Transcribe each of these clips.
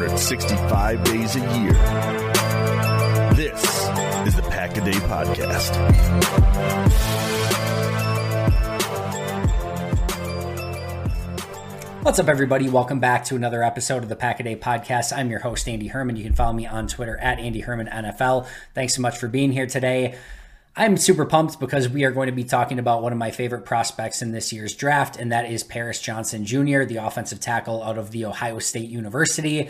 365 days a year. This is the Pack a Day Podcast. What's up, everybody? Welcome back to another episode of the Pack a Day Podcast. I'm your host, Andy Herman. You can follow me on Twitter at Andy Herman NFL. Thanks so much for being here today. I'm super pumped because we are going to be talking about one of my favorite prospects in this year's draft, and that is Paris Johnson Jr., the offensive tackle out of the Ohio State University.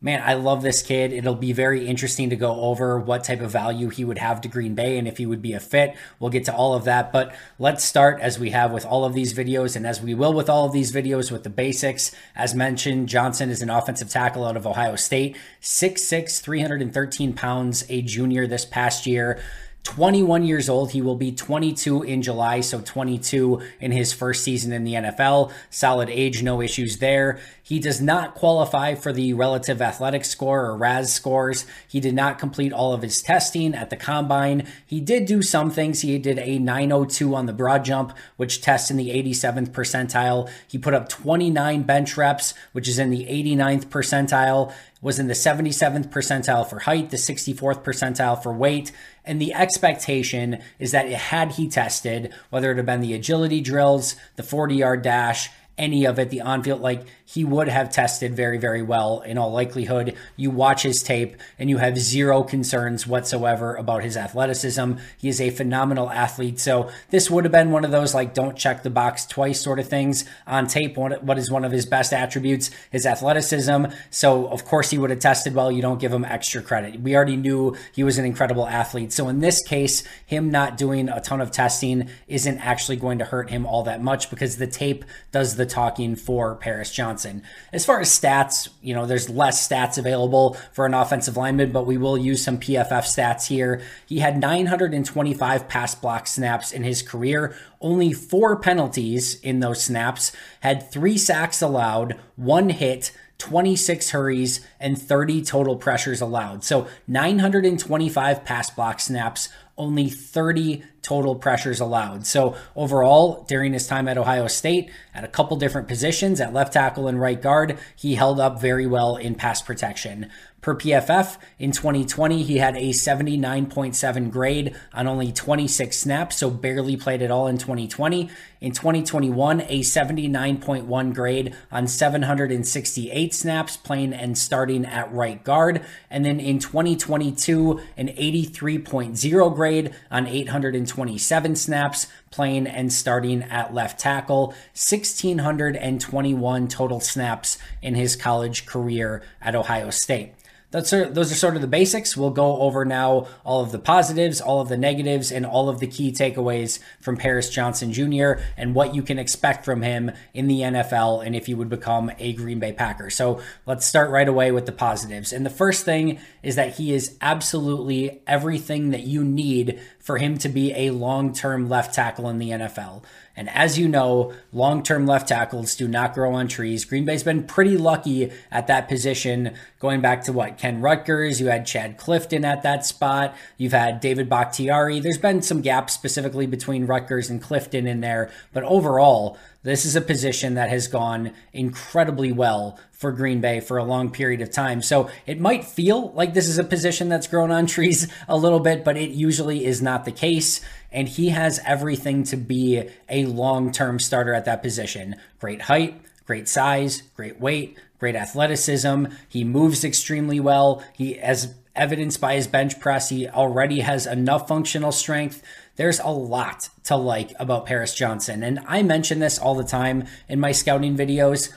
Man, I love this kid. It'll be very interesting to go over what type of value he would have to Green Bay and if he would be a fit. We'll get to all of that, but let's start as we have with all of these videos and as we will with all of these videos with the basics. As mentioned, Johnson is an offensive tackle out of Ohio State, 6'6, 313 pounds, a junior this past year. 21 years old. He will be 22 in July, so 22 in his first season in the NFL. Solid age, no issues there. He does not qualify for the relative athletic score or RAS scores. He did not complete all of his testing at the combine. He did do some things. He did a 902 on the broad jump, which tests in the 87th percentile. He put up 29 bench reps, which is in the 89th percentile was in the 77th percentile for height, the 64th percentile for weight. And the expectation is that it had he tested, whether it had been the agility drills, the 40 yard dash, any of it, the on field, like he would have tested very, very well in all likelihood. You watch his tape and you have zero concerns whatsoever about his athleticism. He is a phenomenal athlete. So this would have been one of those like don't check the box twice sort of things on tape. What is one of his best attributes? His athleticism. So of course he would have tested well. You don't give him extra credit. We already knew he was an incredible athlete. So in this case, him not doing a ton of testing isn't actually going to hurt him all that much because the tape does the talking for Paris Johnson. Johnson. As far as stats, you know, there's less stats available for an offensive lineman, but we will use some PFF stats here. He had 925 pass block snaps in his career, only four penalties in those snaps, had three sacks allowed, one hit, 26 hurries, and 30 total pressures allowed. So 925 pass block snaps, only 30 total pressures allowed. So overall, during his time at Ohio State, at a couple different positions at left tackle and right guard, he held up very well in pass protection. Per PFF in 2020, he had a 79.7 grade on only 26 snaps, so barely played at all in 2020. In 2021, a 79.1 grade on 768 snaps, playing and starting at right guard. And then in 2022, an 83.0 grade on 827 snaps, playing and starting at left tackle. 1,621 total snaps in his college career at Ohio State. That's those are sort of the basics. We'll go over now all of the positives, all of the negatives, and all of the key takeaways from Paris Johnson Jr. and what you can expect from him in the NFL and if he would become a Green Bay Packer. So let's start right away with the positives. And the first thing is that he is absolutely everything that you need for him to be a long term left tackle in the NFL. And as you know, long term left tackles do not grow on trees. Green Bay's been pretty lucky at that position going back to what? Ken Ruettgers, You had Chad Clifton at that spot. You've had David Bakhtiari. There's been some gaps specifically between Ruettgers and Clifton in there. But overall, this is a position that has gone incredibly well for Green Bay for a long period of time. So it might feel like this is a position that's grown on trees a little bit, but it usually is not the case. And he has everything to be a long term starter at that position. Great height, great size, great weight, great athleticism. He moves extremely well. He, as evidenced by his bench press, he already has enough functional strength there's a lot to like about Paris Johnson. And I mention this all the time in my scouting videos,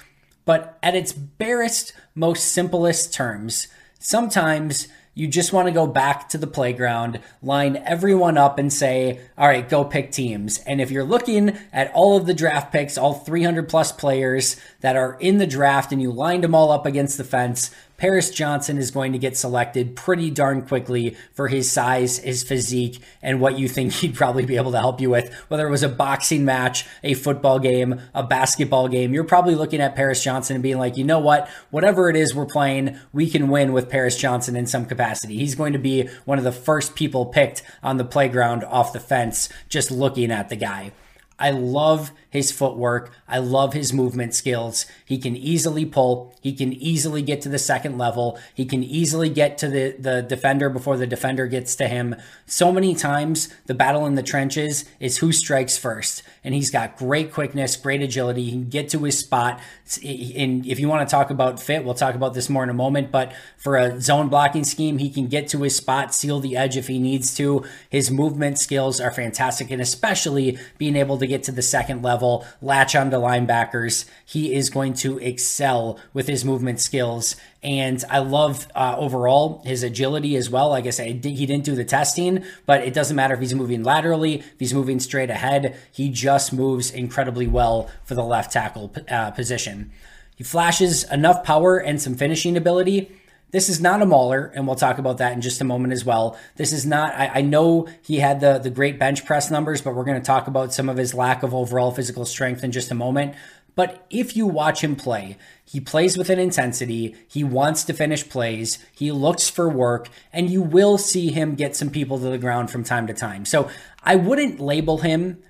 but at its barest, most simplest terms, sometimes you just want to go back to the playground, line everyone up, and say, all right, go pick teams. And if you're looking at all of the draft picks, all 300 plus players that are in the draft, and you lined them all up against the fence, Paris Johnson is going to get selected pretty darn quickly for his size, his physique, and what you think he'd probably be able to help you with. Whether it was a boxing match, a football game, a basketball game, you're probably looking at Paris Johnson and being like, you know what? Whatever it is we're playing, we can win with Paris Johnson in some capacity. He's going to be one of the first people picked on the playground off the fence just looking at the guy. I love his footwork. I love his movement skills. He can easily pull. He can easily get to the second level. He can easily get to the, the defender before the defender gets to him. So many times, the battle in the trenches is who strikes first. And he's got great quickness, great agility. He can get to his spot. And if you want to talk about fit, we'll talk about this more in a moment. But for a zone blocking scheme, he can get to his spot, seal the edge if he needs to. His movement skills are fantastic, and especially being able to get to the second level level, latch onto linebackers. He is going to excel with his movement skills. And I love uh, overall his agility as well. Like I said, he didn't do the testing, but it doesn't matter if he's moving laterally, if he's moving straight ahead. He just moves incredibly well for the left tackle uh, position. He flashes enough power and some finishing ability this is not a mauler, and we'll talk about that in just a moment as well. This is not, I, I know he had the, the great bench press numbers, but we're going to talk about some of his lack of overall physical strength in just a moment. But if you watch him play, he plays with an intensity. He wants to finish plays. He looks for work, and you will see him get some people to the ground from time to time. So I wouldn't label him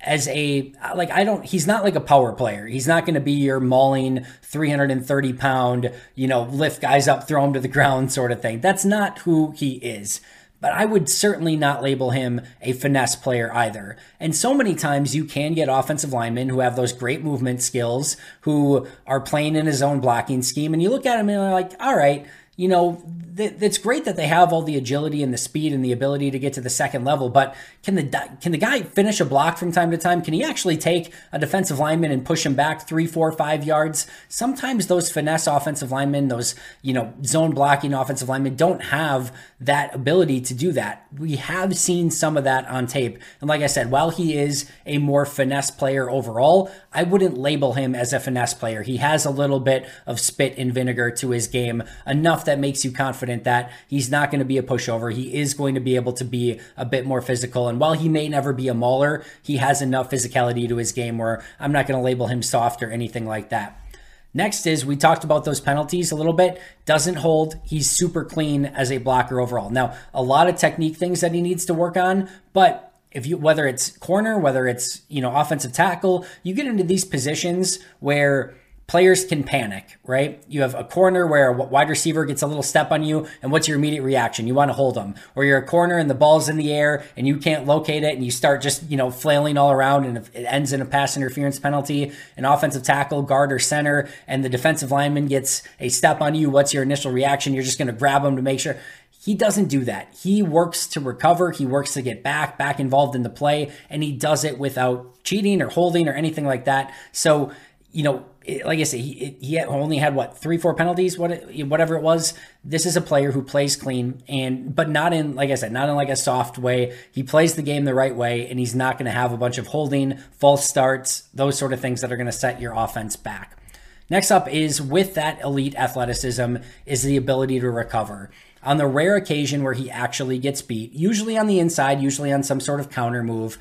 as a like I don't he's not like a power player. He's not going to be your mauling 330 pound, you know, lift guys up, throw them to the ground sort of thing. That's not who he is. But I would certainly not label him a finesse player either. And so many times you can get offensive linemen who have those great movement skills, who are playing in his own blocking scheme, and you look at him and you're like, all right, you know, th- it's great that they have all the agility and the speed and the ability to get to the second level, but can the can the guy finish a block from time to time? Can he actually take a defensive lineman and push him back three, four, five yards? Sometimes those finesse offensive linemen, those you know zone blocking offensive linemen, don't have that ability to do that. We have seen some of that on tape, and like I said, while he is a more finesse player overall, I wouldn't label him as a finesse player. He has a little bit of spit and vinegar to his game, enough that makes you confident that he's not going to be a pushover. He is going to be able to be a bit more physical. And while he may never be a mauler, he has enough physicality to his game where I'm not going to label him soft or anything like that. Next is we talked about those penalties a little bit. Doesn't hold. He's super clean as a blocker overall. Now, a lot of technique things that he needs to work on, but if you whether it's corner, whether it's, you know, offensive tackle, you get into these positions where players can panic, right? You have a corner where a wide receiver gets a little step on you, and what's your immediate reaction? You want to hold them. Or you're a corner and the ball's in the air and you can't locate it, and you start just, you know, flailing all around, and it ends in a pass interference penalty, an offensive tackle, guard, or center, and the defensive lineman gets a step on you. What's your initial reaction? You're just going to grab them to make sure. He doesn't do that. He works to recover. He works to get back, back involved in the play, and he does it without cheating or holding or anything like that. So you know, like I said, he, he only had what three, four penalties, what whatever it was. This is a player who plays clean and, but not in, like I said, not in like a soft way. He plays the game the right way, and he's not going to have a bunch of holding, false starts, those sort of things that are going to set your offense back. Next up is with that elite athleticism is the ability to recover. On the rare occasion where he actually gets beat, usually on the inside, usually on some sort of counter move,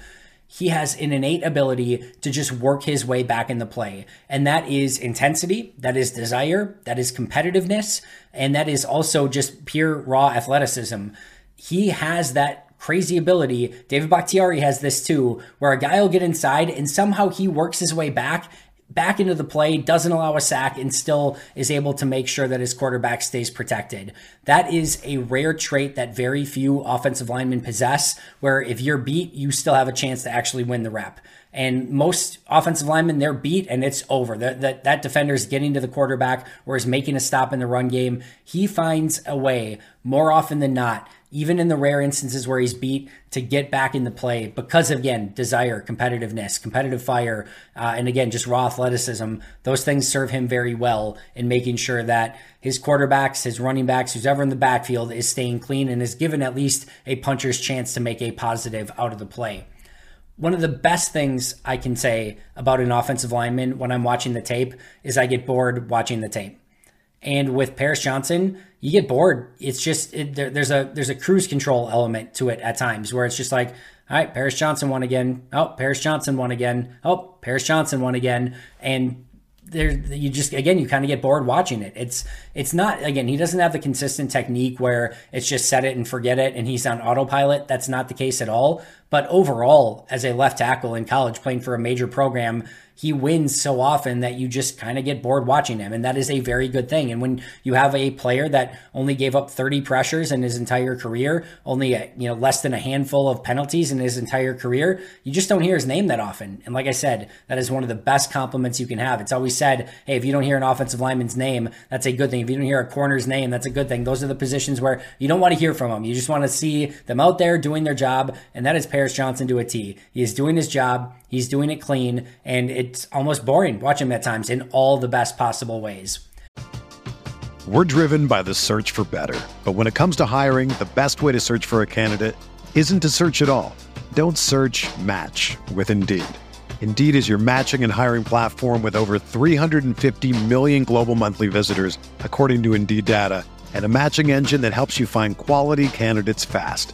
he has an innate ability to just work his way back in the play. And that is intensity, that is desire, that is competitiveness, and that is also just pure raw athleticism. He has that crazy ability. David Bakhtiari has this too, where a guy will get inside and somehow he works his way back back into the play, doesn't allow a sack, and still is able to make sure that his quarterback stays protected. That is a rare trait that very few offensive linemen possess, where if you're beat, you still have a chance to actually win the rep. And most offensive linemen, they're beat and it's over. That, that, that defender is getting to the quarterback or is making a stop in the run game. He finds a way more often than not even in the rare instances where he's beat, to get back in the play because of, again, desire, competitiveness, competitive fire, uh, and again, just raw athleticism. Those things serve him very well in making sure that his quarterbacks, his running backs, who's ever in the backfield is staying clean and is given at least a puncher's chance to make a positive out of the play. One of the best things I can say about an offensive lineman when I'm watching the tape is I get bored watching the tape. And with Paris Johnson, you get bored. It's just it, there, there's a there's a cruise control element to it at times where it's just like, all right, Paris Johnson won again. Oh, Paris Johnson won again. Oh, Paris Johnson won again. And there you just again you kind of get bored watching it. It's it's not again he doesn't have the consistent technique where it's just set it and forget it and he's on autopilot. That's not the case at all. But overall, as a left tackle in college playing for a major program, he wins so often that you just kind of get bored watching him. And that is a very good thing. And when you have a player that only gave up 30 pressures in his entire career, only a, you know less than a handful of penalties in his entire career, you just don't hear his name that often. And like I said, that is one of the best compliments you can have. It's always said, hey, if you don't hear an offensive lineman's name, that's a good thing. If you don't hear a corner's name, that's a good thing. Those are the positions where you don't want to hear from them. You just want to see them out there doing their job. And that is Paris Johnson to a T. He is doing his job. He's doing it clean, and it's almost boring watching him at times in all the best possible ways. We're driven by the search for better. But when it comes to hiring, the best way to search for a candidate isn't to search at all. Don't search match with Indeed. Indeed is your matching and hiring platform with over 350 million global monthly visitors, according to Indeed data, and a matching engine that helps you find quality candidates fast.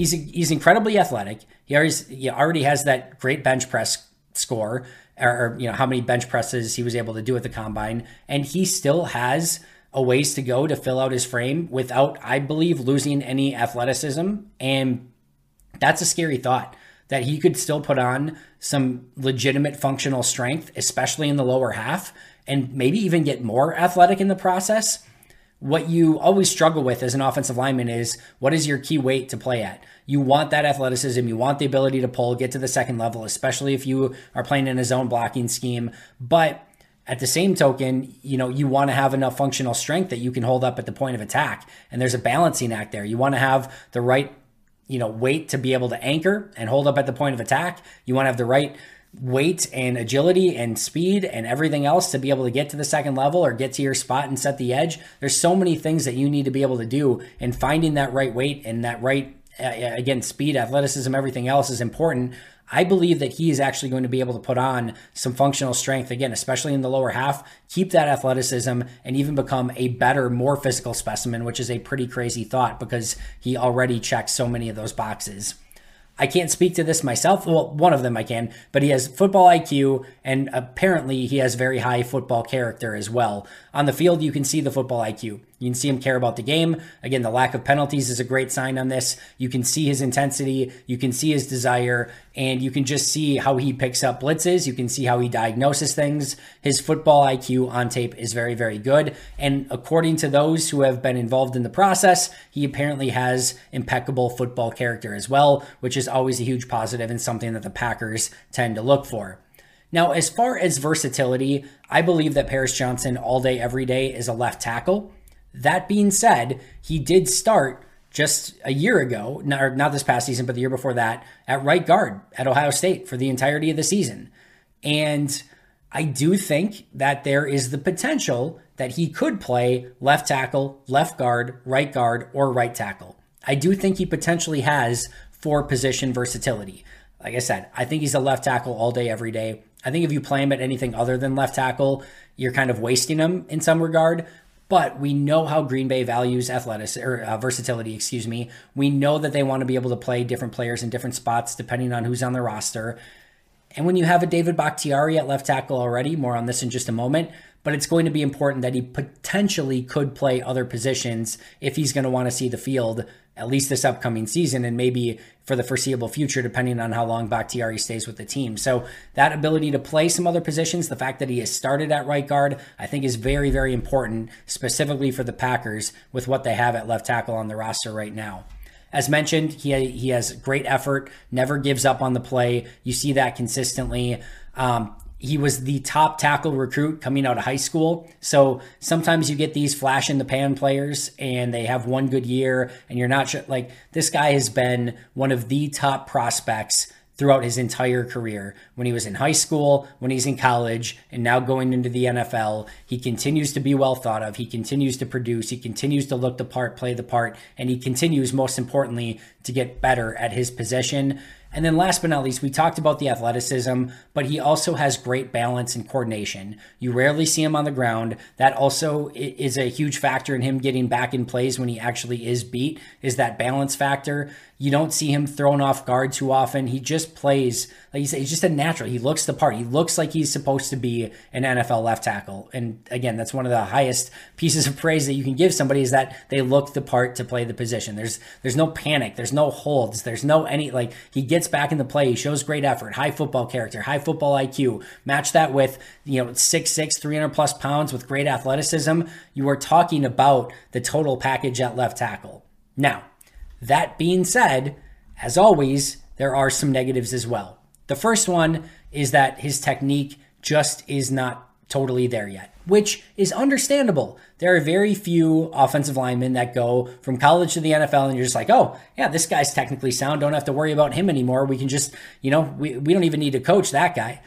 he's he's incredibly athletic. He already he already has that great bench press score, or, or you know how many bench presses he was able to do at the combine, and he still has a ways to go to fill out his frame without, I believe, losing any athleticism. And that's a scary thought that he could still put on some legitimate functional strength, especially in the lower half, and maybe even get more athletic in the process. What you always struggle with as an offensive lineman is what is your key weight to play at? You want that athleticism, you want the ability to pull, get to the second level, especially if you are playing in a zone blocking scheme. But at the same token, you know, you want to have enough functional strength that you can hold up at the point of attack. And there's a balancing act there. You want to have the right, you know, weight to be able to anchor and hold up at the point of attack. You want to have the right weight and agility and speed and everything else to be able to get to the second level or get to your spot and set the edge. There's so many things that you need to be able to do and finding that right weight and that right uh, uh, again speed athleticism everything else is important I believe that he is actually going to be able to put on some functional strength again, especially in the lower half, keep that athleticism, and even become a better, more physical specimen, which is a pretty crazy thought because he already checks so many of those boxes. I can't speak to this myself. Well, one of them I can, but he has football IQ and apparently he has very high football character as well. On the field, you can see the football IQ. You can see him care about the game. Again, the lack of penalties is a great sign on this. You can see his intensity, you can see his desire, and you can just see how he picks up blitzes. You can see how he diagnoses things. His football IQ on tape is very, very good. And according to those who have been involved in the process, he apparently has impeccable football character as well, which is always a huge positive and something that the Packers tend to look for. Now, as far as versatility, I believe that Paris Johnson all day, every day is a left tackle. That being said, he did start just a year ago, not, not this past season, but the year before that, at right guard at Ohio State for the entirety of the season. And I do think that there is the potential that he could play left tackle, left guard, right guard, or right tackle. I do think he potentially has four position versatility. Like I said, I think he's a left tackle all day, every day. I think if you play him at anything other than left tackle, you're kind of wasting him in some regard. But we know how Green Bay values athletics or uh, versatility, excuse me. We know that they want to be able to play different players in different spots depending on who's on the roster. And when you have a David Bakhtiari at left tackle already, more on this in just a moment, but it's going to be important that he potentially could play other positions if he's going to want to see the field at least this upcoming season and maybe for the foreseeable future, depending on how long Bakhtiari stays with the team. So that ability to play some other positions, the fact that he has started at right guard, I think is very, very important, specifically for the Packers with what they have at left tackle on the roster right now. As mentioned, he he has great effort, never gives up on the play. You see that consistently. Um, he was the top tackle recruit coming out of high school. So sometimes you get these flash in the pan players and they have one good year and you're not sure. Like this guy has been one of the top prospects throughout his entire career. When he was in high school, when he's in college, and now going into the NFL, he continues to be well thought of. He continues to produce. He continues to look the part, play the part, and he continues, most importantly, to get better at his position. And then last but not least, we talked about the athleticism, but he also has great balance and coordination. You rarely see him on the ground. That also is a huge factor in him getting back in plays when he actually is beat, is that balance factor. You don't see him thrown off guard too often. He just plays, like you say, he's just a natural. He looks the part. He looks like he's supposed to be an NFL left tackle. And again, that's one of the highest pieces of praise that you can give somebody is that they look the part to play the position. There's there's no panic. There's no holds. There's no any like he gets back in the play. He shows great effort, high football character, high football IQ. Match that with, you know, 6'6, 300 plus pounds with great athleticism. You are talking about the total package at left tackle. Now, that being said, as always, there are some negatives as well. The first one is that his technique just is not totally there yet, which is understandable. There are very few offensive linemen that go from college to the NFL and you're just like, oh, yeah, this guy's technically sound. Don't have to worry about him anymore. We can just, you know, we, we don't even need to coach that guy.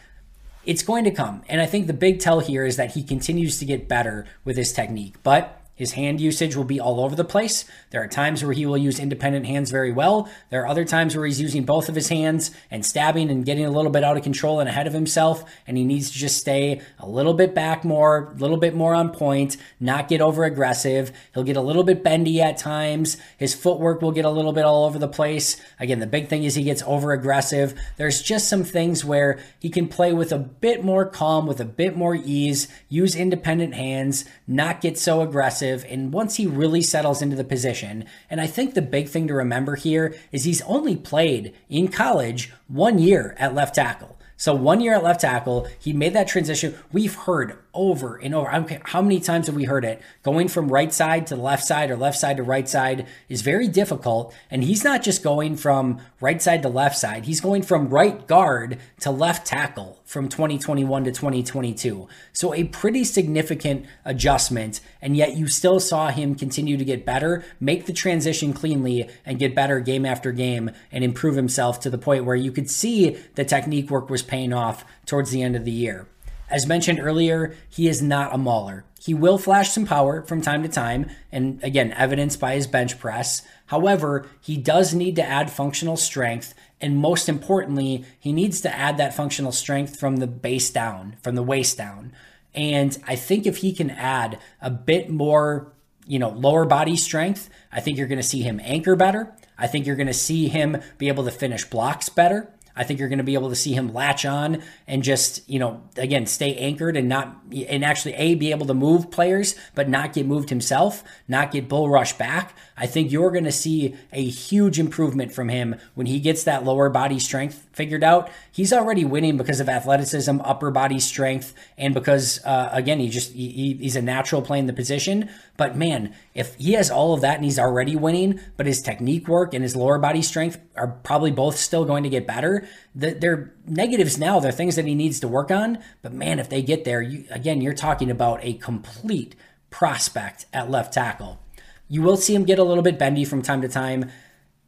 It's going to come. And I think the big tell here is that he continues to get better with his technique. But his hand usage will be all over the place. There are times where he will use independent hands very well. There are other times where he's using both of his hands and stabbing and getting a little bit out of control and ahead of himself. And he needs to just stay a little bit back more, a little bit more on point, not get over aggressive. He'll get a little bit bendy at times. His footwork will get a little bit all over the place. Again, the big thing is he gets over aggressive. There's just some things where he can play with a bit more calm, with a bit more ease, use independent hands, not get so aggressive aggressive. And once he really settles into the position, and I think the big thing to remember here is he's only played in college one year at left tackle. So one year at left tackle, he made that transition. We've heard over and over. I don't care how many times have we heard it. Going from right side to left side or left side to right side is very difficult. And he's not just going from right side to left side, he's going from right guard to left tackle from 2021 to 2022. So a pretty significant adjustment. And yet you still saw him continue to get better, make the transition cleanly, and get better game after game and improve himself to the point where you could see the technique work was paying off towards the end of the year. As mentioned earlier, he is not a mauler. He will flash some power from time to time, and again, evidenced by his bench press. However, he does need to add functional strength, and most importantly, he needs to add that functional strength from the base down, from the waist down. And I think if he can add a bit more, you know, lower body strength, I think you're going to see him anchor better. I think you're going to see him be able to finish blocks better. I think you're going to be able to see him latch on and just, you know, again, stay anchored and not, and actually, A, be able to move players, but not get moved himself, not get bull rush back. I think you're going to see a huge improvement from him when he gets that lower body strength figured out. He's already winning because of athleticism, upper body strength, and because, uh, again, he just, he, he's a natural playing the position. But man, if he has all of that and he's already winning, but his technique work and his lower body strength are probably both still going to get better, they're negatives now. They're things that he needs to work on. But man, if they get there, you, again, you're talking about a complete prospect at left tackle. You will see him get a little bit bendy from time to time.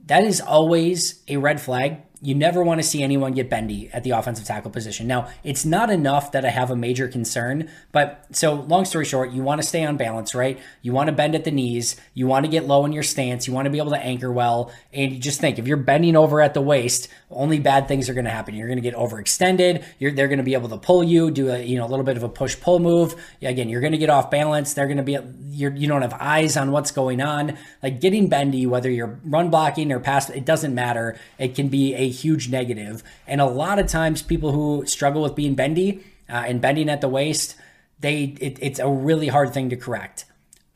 That is always a red flag you never want to see anyone get bendy at the offensive tackle position. Now, it's not enough that I have a major concern, but so long story short, you want to stay on balance, right? You want to bend at the knees, you want to get low in your stance, you want to be able to anchor well, and you just think if you're bending over at the waist, only bad things are going to happen. You're going to get overextended, you're, they're going to be able to pull you, do a you know a little bit of a push pull move. Again, you're going to get off balance. They're going to be you're, you don't have eyes on what's going on. Like getting bendy, whether you're run blocking or pass, it doesn't matter. It can be a huge negative. And a lot of times, people who struggle with being bendy uh, and bending at the waist, they it, it's a really hard thing to correct.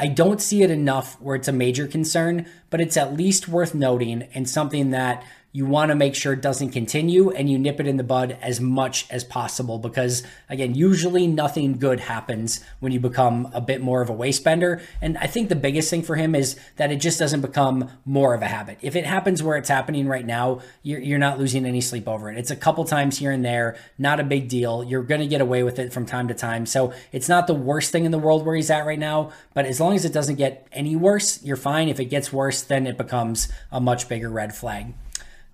I don't see it enough where it's a major concern, but it's at least worth noting and something that you want to make sure it doesn't continue and you nip it in the bud as much as possible because again usually nothing good happens when you become a bit more of a waist bender and i think the biggest thing for him is that it just doesn't become more of a habit. If it happens where it's happening right now you're, you're not losing any sleep over it. It's a couple times here and there not a big deal. You're going to get away with it from time to time. So it's not the worst thing in the world where he's at right now but as long as it doesn't get any worse you're fine. If it gets worse then it becomes a much bigger red flag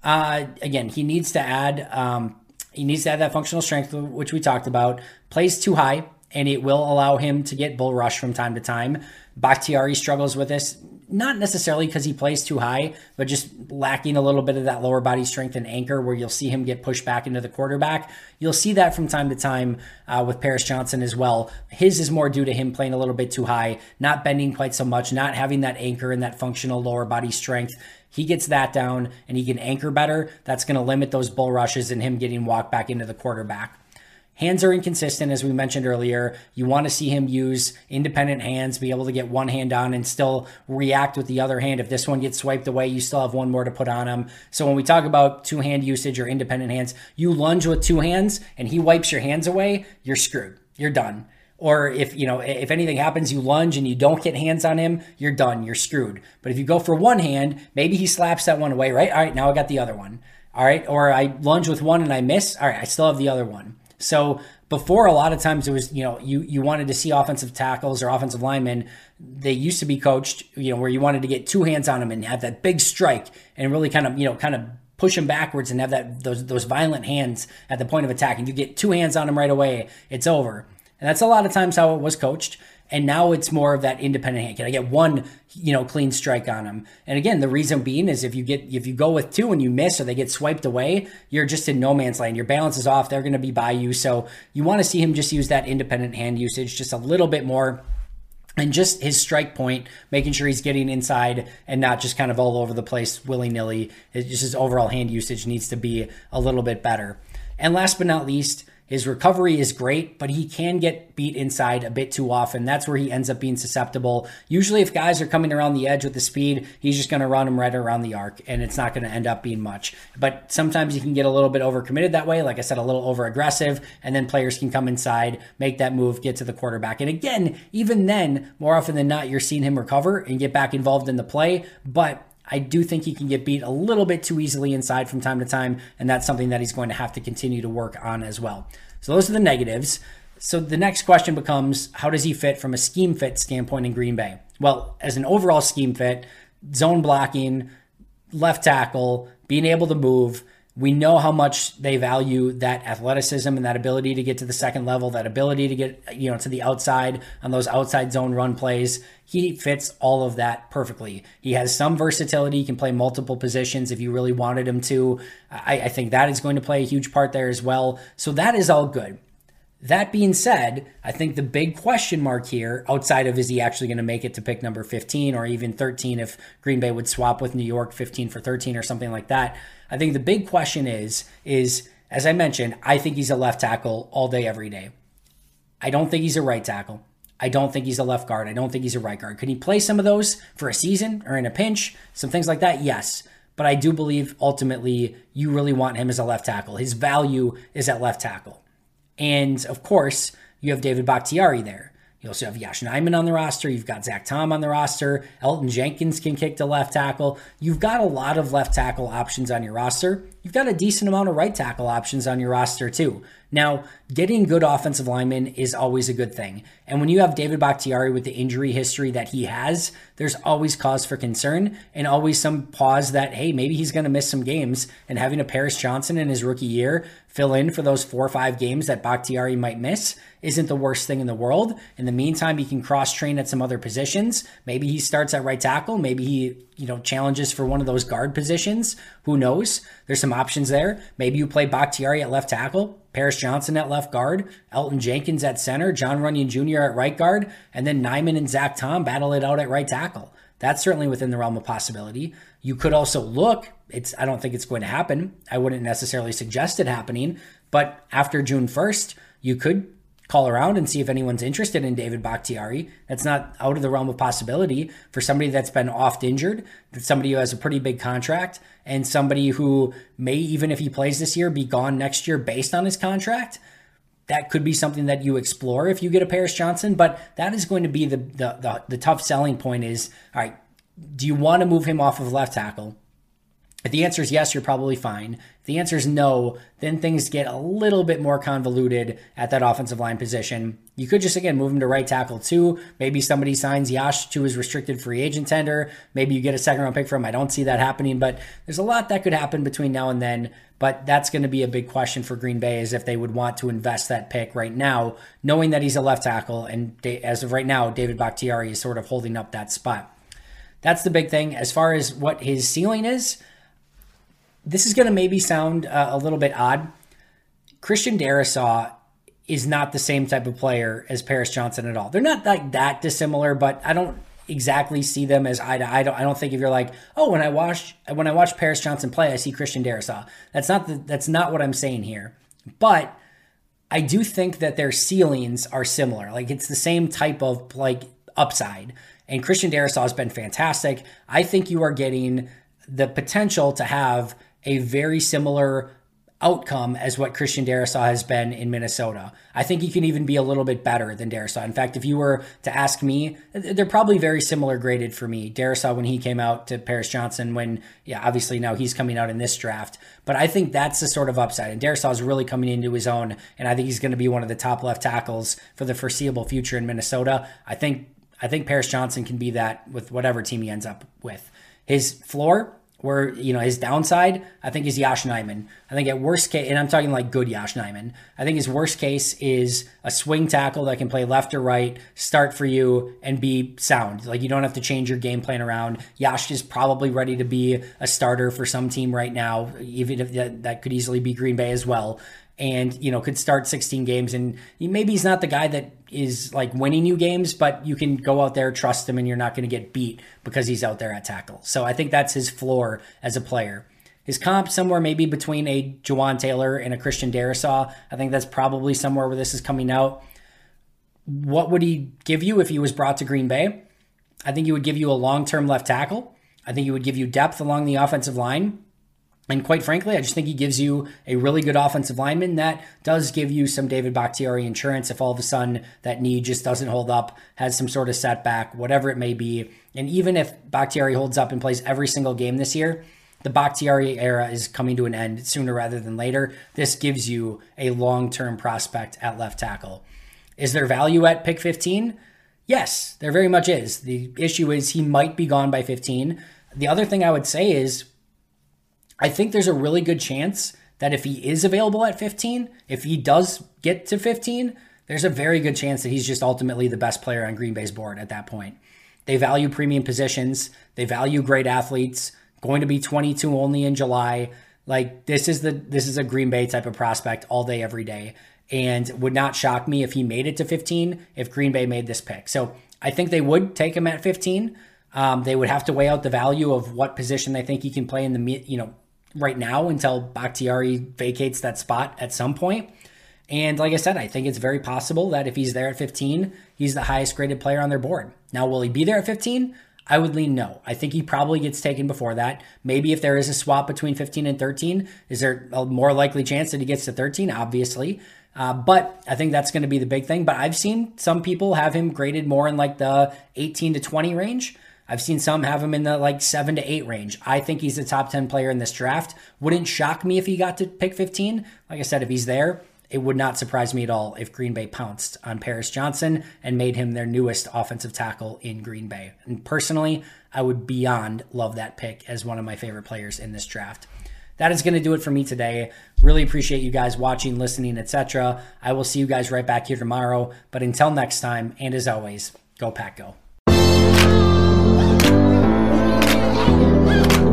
uh, again, he needs to add um, he needs to add that functional strength, which we talked about. Plays too high, and it will allow him to get bull rush from time to time. Bakhtiari struggles with this, not necessarily because he plays too high, but just lacking a little bit of that lower body strength and anchor where you'll see him get pushed back into the quarterback. You'll see that from time to time uh, with Paris Johnson as well. His is more due to him playing a little bit too high, not bending quite so much, not having that anchor and that functional lower body strength he gets that down and he can anchor better, that's going to limit those bull rushes and him getting walked back into the quarterback. Hands are inconsistent, as we mentioned earlier. You want to see him use independent hands, be able to get one hand on and still react with the other hand. If this one gets swiped away, you still have one more to put on him. So when we talk about two hand usage or independent hands, you lunge with two hands and he wipes your hands away, you're screwed. You're done. Or if you know if anything happens, you lunge and you don't get hands on him, you're done. You're screwed. But if you go for one hand, maybe he slaps that one away, right? All right, now I got the other one. All right, or I lunge with one and I miss. All right, I still have the other one. So before, a lot of times it was you know you you wanted to see offensive tackles or offensive linemen. They used to be coached, you know, where you wanted to get two hands on them and have that big strike and really kind of you know kind of push him backwards and have that those those violent hands at the point of attack. And you get two hands on him right away, it's over. And that's a lot of times how it was coached. And now it's more of that independent hand. Can I get one, you know, clean strike on him? And again, the reason being is if you get if you go with two and you miss or they get swiped away, you're just in no man's land. Your balance is off. They're going to be by you. So you want to see him just use that independent hand usage just a little bit more and just his strike point, making sure he's getting inside and not just kind of all over the place willy nilly. Just his overall hand usage needs to be a little bit better. And last but not least, his recovery is great, but he can get beat inside a bit too often. That's where he ends up being susceptible. Usually, if guys are coming around the edge with the speed, he's just going to run them right around the arc, and it's not going to end up being much. But sometimes you can get a little bit overcommitted that way. Like I said, a little over aggressive, and then players can come inside, make that move, get to the quarterback. And again, even then, more often than not, you're seeing him recover and get back involved in the play. But I do think he can get beat a little bit too easily inside from time to time, and that's something that he's going to have to continue to work on as well. So those are the negatives. So the next question becomes how does he fit from a scheme fit standpoint in Green Bay? Well, as an overall scheme fit, zone blocking, left tackle, being able to move, we know how much they value that athleticism and that ability to get to the second level, that ability to get, you know, to the outside on those outside zone run plays. He fits all of that perfectly. He has some versatility. He can play multiple positions if you really wanted him to. I, I think that is going to play a huge part there as well. So that is all good. That being said, I think the big question mark here, outside of is he actually going to make it to pick number 15 or even 13 if Green Bay would swap with New York 15 for 13 or something like that. I think the big question is, is as I mentioned, I think he's a left tackle all day, every day. I don't think he's a right tackle. I don't think he's a left guard. I don't think he's a right guard. Could he play some of those for a season or in a pinch? Some things like that? Yes. But I do believe ultimately you really want him as a left tackle. His value is at left tackle. And of course, you have David Bakhtiari there. You also have Yosh Nijman on the roster. You've got Zach Tom on the roster. Elgton Jenkins can kick to left tackle. You've got a lot of left tackle options on your roster. You've got a decent amount of right tackle options on your roster too. Now, getting good offensive linemen is always a good thing. And when you have David Bakhtiari with the injury history that he has, there's always cause for concern and always some pause that, hey, maybe he's going to miss some games. And having a Paris Johnson in his rookie year fill in for those four or five games that Bakhtiari might miss isn't the worst thing in the world. In the meantime, he can cross train at some other positions. Maybe he starts at right tackle. Maybe he, you know, challenges for one of those guard positions. Who knows? There's some options there. Maybe you play Bakhtiari at left tackle, Paris Johnson at left guard, Elgton Jenkins at center, John Runyan Jr. at right guard, and then Nijman and Zach Tom battle it out at right tackle. That's certainly within the realm of possibility. You could also look, it's I don't think it's going to happen. I wouldn't necessarily suggest it happening, but after June 1st, you could call around and see if anyone's interested in David Bakhtiari. That's not out of the realm of possibility for somebody that's been oft injured, somebody who has a pretty big contract, and somebody who may, even if he plays this year, be gone next year based on his contract. That could be something that you explore if you get a Paris Johnson, but that is going to be the the, the, the tough selling point is all right, do you want to move him off of left tackle? If the answer is yes, you're probably fine. If the answer is no, then things get a little bit more convoluted at that offensive line position. You could just, again, move him to right tackle too. Maybe somebody signs Yash to his restricted free agent tender. Maybe you get a second round pick from him. I don't see that happening, but there's a lot that could happen between now and then. But that's going to be a big question for Green Bay is if they would want to invest that pick right now, knowing that he's a left tackle. And as of right now, David Bakhtiari is sort of holding up that spot. That's the big thing. As far as what his ceiling is, this is going to maybe sound uh, a little bit odd. Christian Darrisaw is not the same type of player as Paris Johnson at all. They're not like that dissimilar, but I don't exactly see them as eye to eye. I don't, I don't think if you're like, oh, when I watch when I watch Paris Johnson play, I see Christian Darrisaw. That's not the, that's not what I'm saying here. But I do think that their ceilings are similar. Like it's the same type of like upside. And Christian Darrisaw has been fantastic. I think you are getting the potential to have a very similar outcome as what Christian Darrisaw has been in Minnesota. I think he can even be a little bit better than Darrisaw. In fact, if you were to ask me, they're probably very similar graded for me. Darrisaw when he came out to Paris Johnson when, yeah, obviously now he's coming out in this draft. But I think that's the sort of upside. And Darrisaw is really coming into his own, and I think he's going to be one of the top left tackles for the foreseeable future in Minnesota. I think I think Paris Johnson can be that with whatever team he ends up with. His floor, where you know his downside, I think is Yash Nijman. I think at worst case, and I'm talking like good Yash Nijman. I think his worst case is a swing tackle that can play left or right, start for you, and be sound. Like you don't have to change your game plan around. Yash is probably ready to be a starter for some team right now, even if that, that could easily be Green Bay as well and you know could start 16 games and maybe he's not the guy that is like winning you games but you can go out there trust him and you're not going to get beat because he's out there at tackle so i think that's his floor as a player his comp somewhere maybe between a Jawaan Taylor and a Christian Darrisaw. I think that's probably somewhere where this is coming out. What would he give you if he was brought to Green Bay? I think he would give you a long-term left tackle. I think he would give you depth along the offensive line. And quite frankly, I just think he gives you a really good offensive lineman that does give you some David Bakhtiari insurance if all of a sudden that knee just doesn't hold up, has some sort of setback, whatever it may be. And even if Bakhtiari holds up and plays every single game this year, the Bakhtiari era is coming to an end sooner rather than later. This gives you a long term prospect at left tackle. Is there value at pick 15? Yes, there very much is. The issue is he might be gone by 15. The other thing I would say is I think there's a really good chance that if he is available at 15, if he does get to 15, there's a very good chance that he's just ultimately the best player on Green Bay's board at that point. They value premium positions, they value great athletes, going to be 22 only in July. Like this is the this is a Green Bay type of prospect all day every day. and would not shock me if he made it to 15 if Green Bay made this pick. So I think they would take him at 15. Um, they would have to weigh out the value of what position they think he can play in the you know right now until Bakhtiari vacates that spot at some point. And like I said, I think it's very possible that if he's there at 15, he's the highest graded player on their board. Now, will he be there at 15? I would lean no. I think he probably gets taken before that. Maybe if there is a swap between 15 and 13, is there a more likely chance that he gets to 13? Obviously. Uh, but I think that's going to be the big thing. But I've seen some people have him graded more in like the 18 to 20 range. I've seen some have him in the like 7 to 8 range. I think he's a top 10 player in this draft. Wouldn't shock me if he got to pick 15. Like I said, if he's there, it would not surprise me at all if Green Bay pounced on Paris Johnson and made him their newest offensive tackle in Green Bay. And personally, I would beyond love that pick as one of my favorite players in this draft that is going to do it for me today. Really appreciate you guys watching, listening, etc. I will see you guys right back here tomorrow. But until next time, and as always, go Pack Go. Thank you.